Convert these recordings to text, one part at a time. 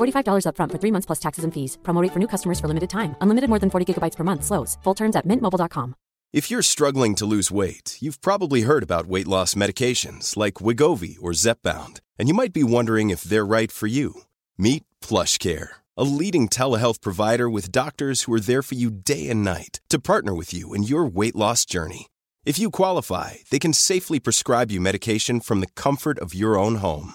$45 upfront for three months plus taxes and fees. Promo rate for new customers for limited time. Unlimited more than 40 gigabytes per month. Slows. Full terms at mintmobile.com. If you're struggling to lose weight, you've probably heard about weight loss medications like Wegovy or Zepbound, and you might be wondering if they're right for you. Meet Plush Care, a leading telehealth provider with doctors who are there for you day and night to partner with you in your weight loss journey. If you qualify, they can safely prescribe you medication from the comfort of your own home.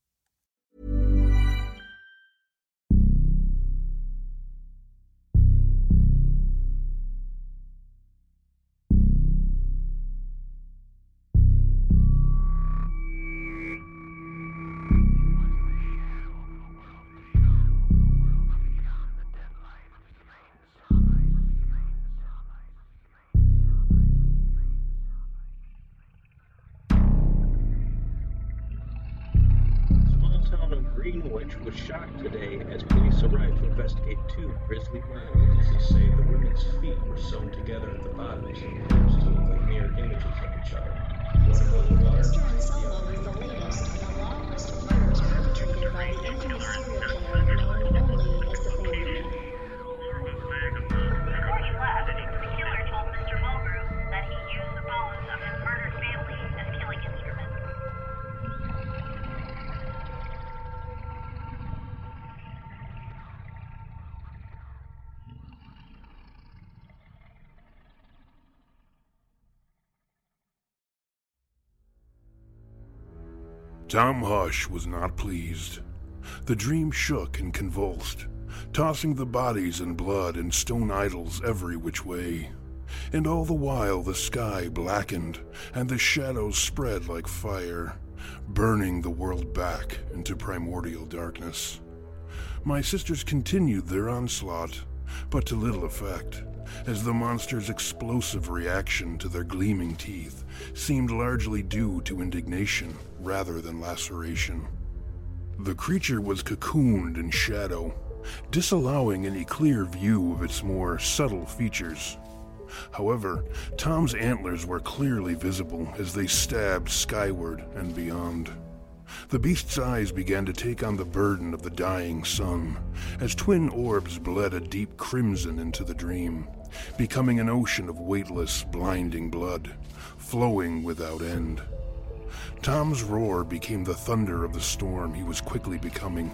Together at the bottoms and corpses like mirror images of each other. Tom Hush was not pleased. The dream shook and convulsed, tossing the bodies and blood and stone idols every which way. And all the while the sky blackened, and the shadows spread like fire, burning the world back into primordial darkness. My sisters continued their onslaught, but to little effect, as the monster's explosive reaction to their gleaming teeth seemed largely due to indignation rather than laceration. The creature was cocooned in shadow, disallowing any clear view of its more subtle features. However, Tom's antlers were clearly visible as they stabbed skyward and beyond. The beast's eyes began to take on the burden of the dying sun, as twin orbs bled a deep crimson into the dream, becoming an ocean of weightless, blinding blood, flowing without end. Tom's roar became the thunder of the storm he was quickly becoming,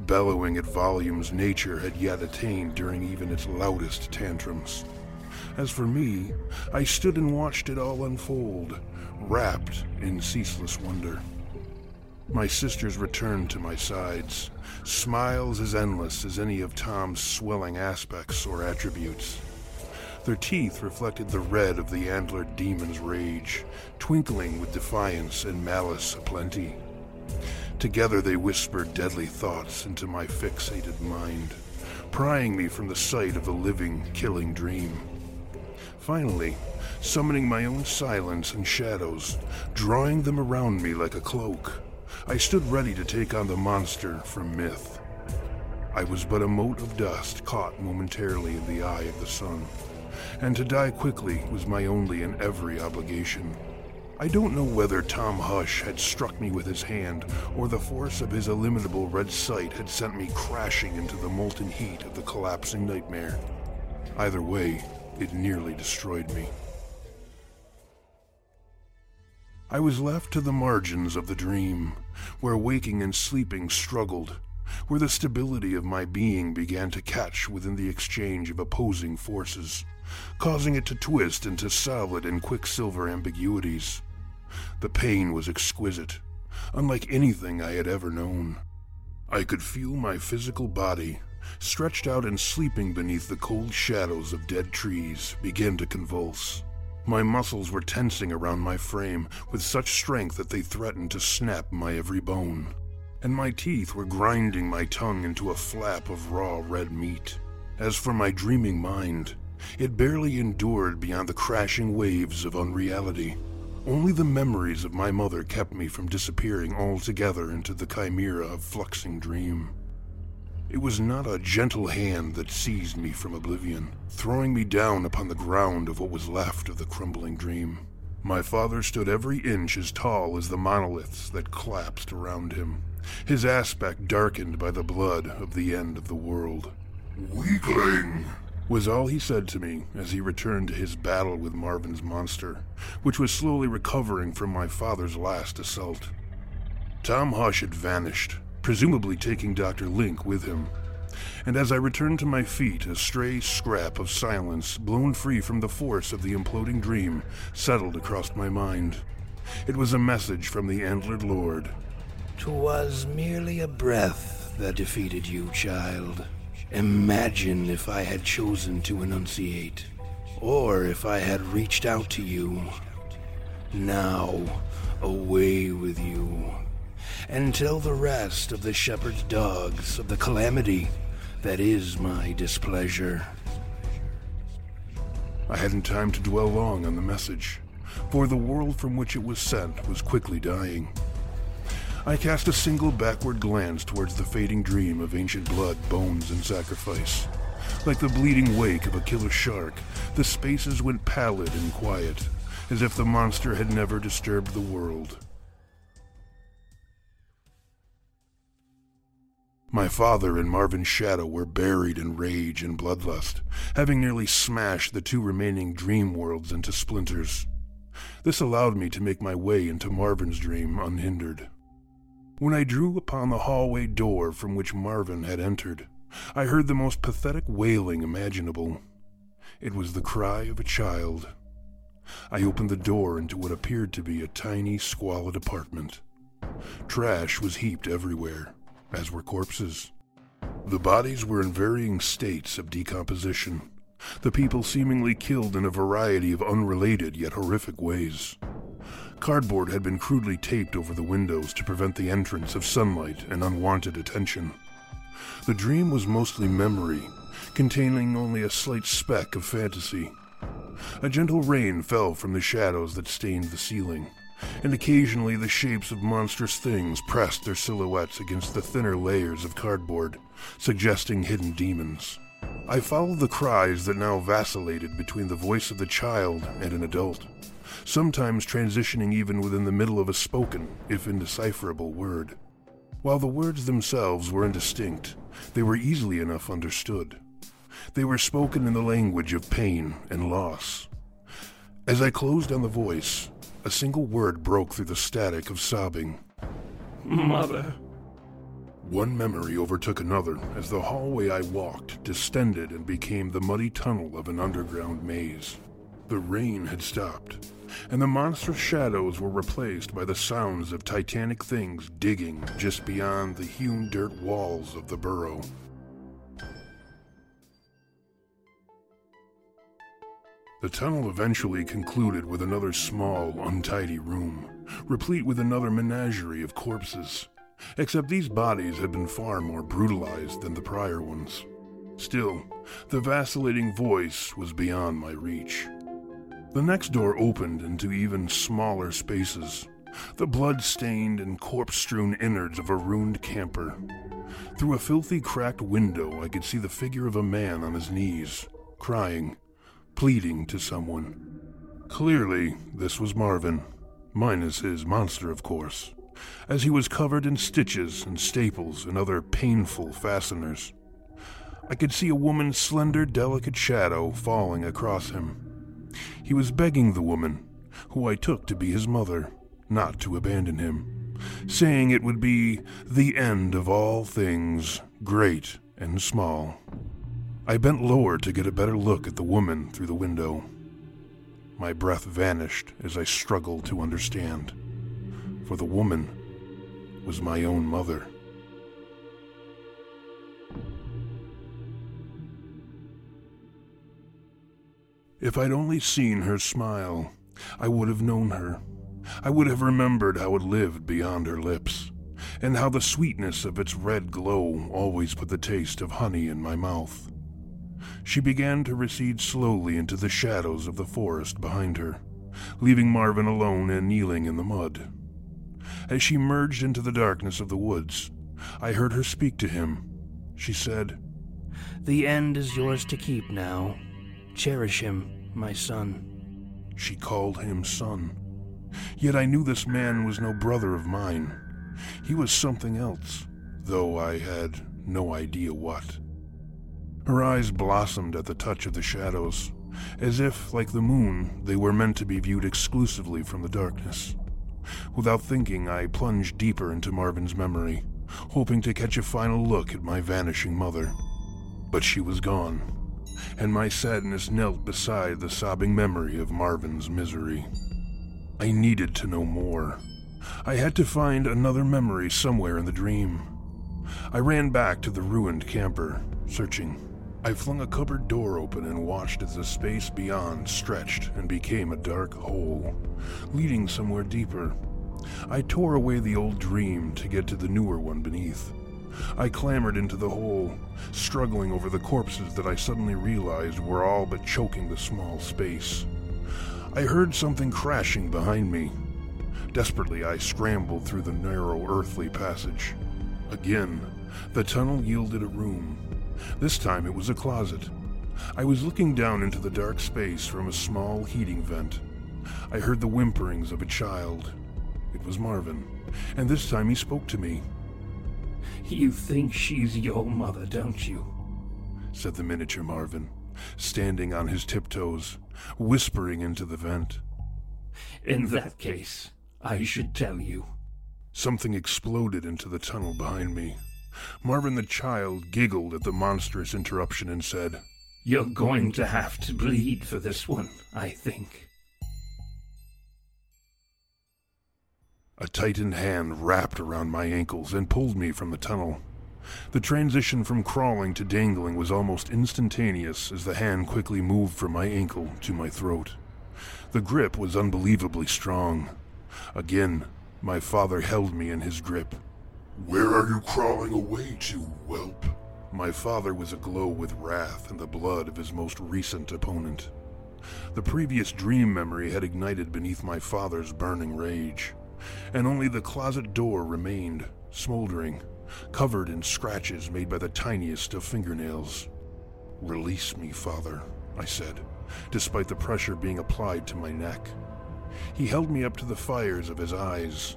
bellowing at volumes nature had yet attained during even its loudest tantrums. As for me, I stood and watched it all unfold, wrapped in ceaseless wonder. My sisters returned to my sides, smiles as endless as any of Tom's swelling aspects or attributes. Their teeth reflected the red of the antlered demon's rage, twinkling with defiance and malice aplenty. Together they whispered deadly thoughts into my fixated mind, prying me from the sight of the living, killing dream. Finally, summoning my own silence and shadows, drawing them around me like a cloak, I stood ready to take on the monster from myth. I was but a mote of dust caught momentarily in the eye of the sun, and to die quickly was my only and every obligation. I don't know whether Tom Hush had struck me with his hand, or the force of his illimitable red sight had sent me crashing into the molten heat of the collapsing nightmare. Either way, it nearly destroyed me. I was left to the margins of the dream, where waking and sleeping struggled, where the stability of my being began to catch within the exchange of opposing forces, causing it to twist into solid and quicksilver ambiguities. The pain was exquisite, unlike anything I had ever known. I could feel my physical body, stretched out and sleeping beneath the cold shadows of dead trees, begin to convulse. My muscles were tensing around my frame with such strength that they threatened to snap my every bone. And my teeth were grinding my tongue into a flap of raw red meat. As for my dreaming mind, it barely endured beyond the crashing waves of unreality. Only the memories of my mother kept me from disappearing altogether into the chimera of fluxing dream. It was not a gentle hand that seized me from oblivion, throwing me down upon the ground of what was left of the crumbling dream. My father stood every inch as tall as the monoliths that collapsed around him, his aspect darkened by the blood of the end of the world. Weakling! Was all he said to me as he returned to his battle with Marvin's monster, which was slowly recovering from my father's last assault. Tom Hush had vanished, presumably taking Dr. Link with him. And as I returned to my feet, a stray scrap of silence, blown free from the force of the imploding dream, settled across my mind. It was a message from the Antlered Lord. "'Twas merely a breath that defeated you, child. Imagine if I had chosen to enunciate, or if I had reached out to you. Now, away with you and tell the rest of the shepherd's dogs of the calamity that is my displeasure. I hadn't time to dwell long on the message, for the world from which it was sent was quickly dying. I cast a single backward glance towards the fading dream of ancient blood, bones, and sacrifice. Like the bleeding wake of a killer shark, the spaces went pallid and quiet, as if the monster had never disturbed the world. My father and Marvin's shadow were buried in rage and bloodlust, having nearly smashed the two remaining dream worlds into splinters. This allowed me to make my way into Marvin's dream unhindered. When I drew upon the hallway door from which Marvin had entered, I heard the most pathetic wailing imaginable. It was the cry of a child. I opened the door into what appeared to be a tiny, squalid apartment. Trash was heaped everywhere as were corpses. The bodies were in varying states of decomposition, the people seemingly killed in a variety of unrelated yet horrific ways. Cardboard had been crudely taped over the windows to prevent the entrance of sunlight and unwanted attention. The dream was mostly memory, containing only a slight speck of fantasy. A gentle rain fell from the shadows that stained the ceiling, and occasionally the shapes of monstrous things pressed their silhouettes against the thinner layers of cardboard, suggesting hidden demons. I followed the cries that now vacillated between the voice of the child and an adult, sometimes transitioning even within the middle of a spoken, if indecipherable, word. While the words themselves were indistinct, they were easily enough understood. They were spoken in the language of pain and loss. As I closed on the voice, a single word broke through the static of sobbing. Mother. One memory overtook another as the hallway I walked distended and became the muddy tunnel of an underground maze. The rain had stopped, and the monstrous shadows were replaced by the sounds of titanic things digging just beyond the hewn dirt walls of the burrow. The tunnel eventually concluded with another small, untidy room, replete with another menagerie of corpses. Except these bodies had been far more brutalized than the prior ones. Still, the vacillating voice was beyond my reach. The next door opened into even smaller spaces, the blood stained and corpse strewn innards of a ruined camper. Through a filthy, cracked window, I could see the figure of a man on his knees, crying, pleading to someone. Clearly, this was Marvin, minus his monster, of course, as he was covered in stitches and staples and other painful fasteners. I could see a woman's slender, delicate shadow falling across him. He was begging the woman, who I took to be his mother, not to abandon him, saying it would be the end of all things, great and small. I bent lower to get a better look at the woman through the window. My breath vanished as I struggled to understand, for the woman was my own mother. If I'd only seen her smile, I would have known her. I would have remembered how it lived beyond her lips, and how the sweetness of its red glow always put the taste of honey in my mouth. She began to recede slowly into the shadows of the forest behind her, leaving Marvin alone and kneeling in the mud. As she merged into the darkness of the woods, I heard her speak to him. She said, The end is yours to keep now. Cherish him, my son. She called him son. Yet I knew this man was no brother of mine. He was something else, though I had no idea what. Her eyes blossomed at the touch of the shadows, as if, like the moon, they were meant to be viewed exclusively from the darkness. Without thinking, I plunged deeper into Marvin's memory, hoping to catch a final look at my vanishing mother. But she was gone, and my sadness knelt beside the sobbing memory of Marvin's misery. I needed to know more. I had to find another memory somewhere in the dream. I ran back to the ruined camper, searching. I flung a cupboard door open and watched as the space beyond stretched and became a dark hole, leading somewhere deeper. I tore away the old dream to get to the newer one beneath. I clambered into the hole, struggling over the corpses that I suddenly realized were all but choking the small space. I heard something crashing behind me. Desperately, I scrambled through the narrow earthly passage. Again, the tunnel yielded a room. This time it was a closet. I was looking down into the dark space from a small heating vent. I heard the whimperings of a child. It was Marvin, and this time he spoke to me. You think she's your mother, don't you? said the miniature Marvin, standing on his tiptoes, whispering into the vent. In that case, I should tell you. Something exploded into the tunnel behind me. Marvin the child giggled at the monstrous interruption and said, You're going to have to bleed for this one, I think. A tightened hand wrapped around my ankles and pulled me from the tunnel. The transition from crawling to dangling was almost instantaneous as the hand quickly moved from my ankle to my throat. The grip was unbelievably strong. Again, my father held me in his grip. Where are you crawling away to, whelp? My father was aglow with wrath and the blood of his most recent opponent. The previous dream memory had ignited beneath my father's burning rage, and only the closet door remained, smoldering, covered in scratches made by the tiniest of fingernails. Release me, father, I said, despite the pressure being applied to my neck. He held me up to the fires of his eyes.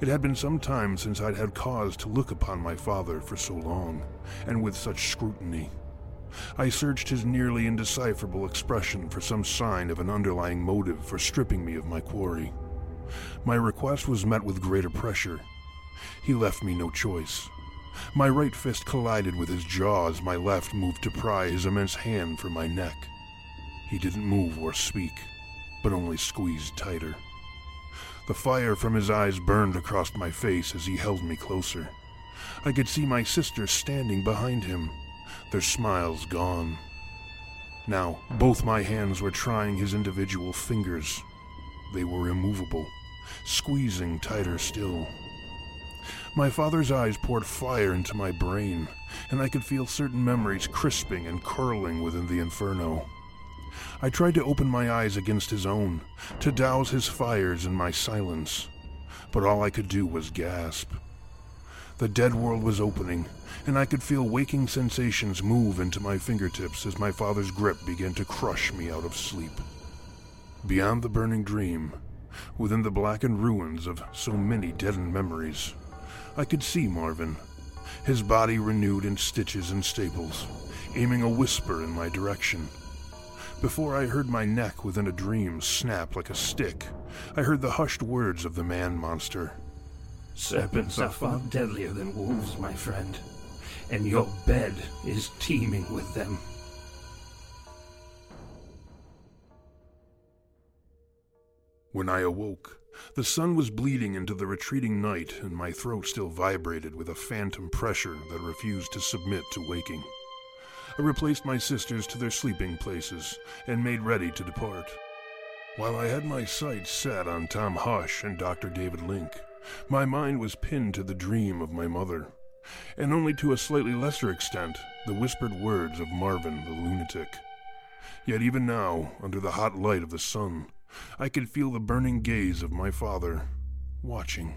It had been some time since I'd had cause to look upon my father for so long, and with such scrutiny. I searched his nearly indecipherable expression for some sign of an underlying motive for stripping me of my quarry. My request was met with greater pressure. He left me no choice. My right fist collided with his jaw as my left moved to pry his immense hand from my neck. He didn't move or speak, but only squeezed tighter. The fire from his eyes burned across my face as he held me closer. I could see my sisters standing behind him, their smiles gone. Now, both my hands were trying his individual fingers. They were immovable, squeezing tighter still. My father's eyes poured fire into my brain, and I could feel certain memories crisping and curling within the inferno. I tried to open my eyes against his own, to douse his fires in my silence, but all I could do was gasp. The dead world was opening, and I could feel waking sensations move into my fingertips as my father's grip began to crush me out of sleep. Beyond the burning dream, within the blackened ruins of so many deadened memories, I could see Marvin, his body renewed in stitches and staples, aiming a whisper in my direction. Before I heard my neck within a dream snap like a stick, I heard the hushed words of the man monster. Serpents are far deadlier than wolves, my friend, and your bed is teeming with them. When I awoke, the sun was bleeding into the retreating night, and my throat still vibrated with a phantom pressure that refused to submit to waking. I replaced my sisters to their sleeping places and made ready to depart. While I had my sights set on Tom Hush and Dr. David Link, my mind was pinned to the dream of my mother, and only to a slightly lesser extent the whispered words of Marvin the lunatic. Yet even now, under the hot light of the sun, I could feel the burning gaze of my father, watching.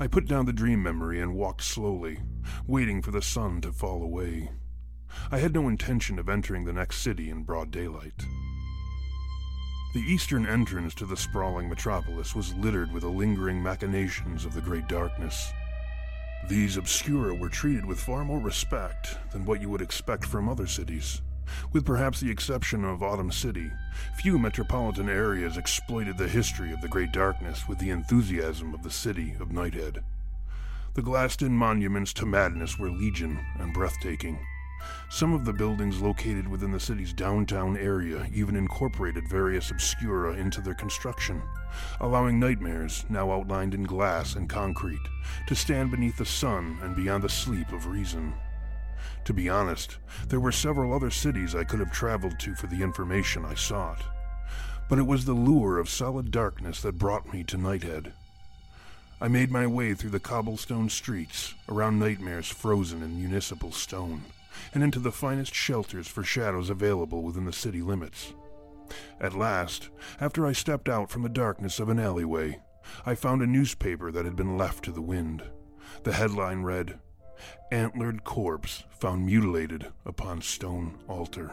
I put down the dream memory and walked slowly, waiting for the sun to fall away. I had no intention of entering the next city in broad daylight. The eastern entrance to the sprawling metropolis was littered with the lingering machinations of the Great Darkness. These obscura were treated with far more respect than what you would expect from other cities. With perhaps the exception of Autumn City, few metropolitan areas exploited the history of the Great Darkness with the enthusiasm of the city of Nighthead. The glassed in monuments to madness were legion and breathtaking. Some of the buildings located within the city's downtown area even incorporated various obscura into their construction, allowing nightmares, now outlined in glass and concrete, to stand beneath the sun and beyond the sleep of reason. To be honest, there were several other cities I could have traveled to for the information I sought. But it was the lure of solid darkness that brought me to Nighthead. I made my way through the cobblestone streets, around nightmares frozen in municipal stone, and into the finest shelters for shadows available within the city limits. At last, after I stepped out from the darkness of an alleyway, I found a newspaper that had been left to the wind. The headline read, Antlered corpse found mutilated upon stone altar.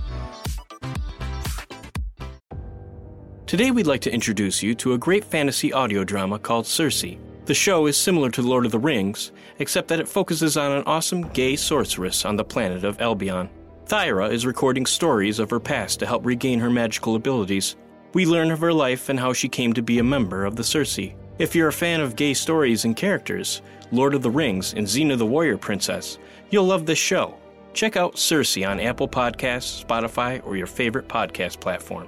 Today, we'd like to introduce you to a great fantasy audio drama called Circe. The show is similar to Lord of the Rings, except that it focuses on an awesome gay sorceress on the planet of Albion. Thyra is recording stories of her past to help regain her magical abilities. We learn of her life and how she came to be a member of the Circe. If you're a fan of gay stories and characters, Lord of the Rings, and Xena the Warrior Princess, you'll love this show. Check out Circe on Apple Podcasts, Spotify, or your favorite podcast platform.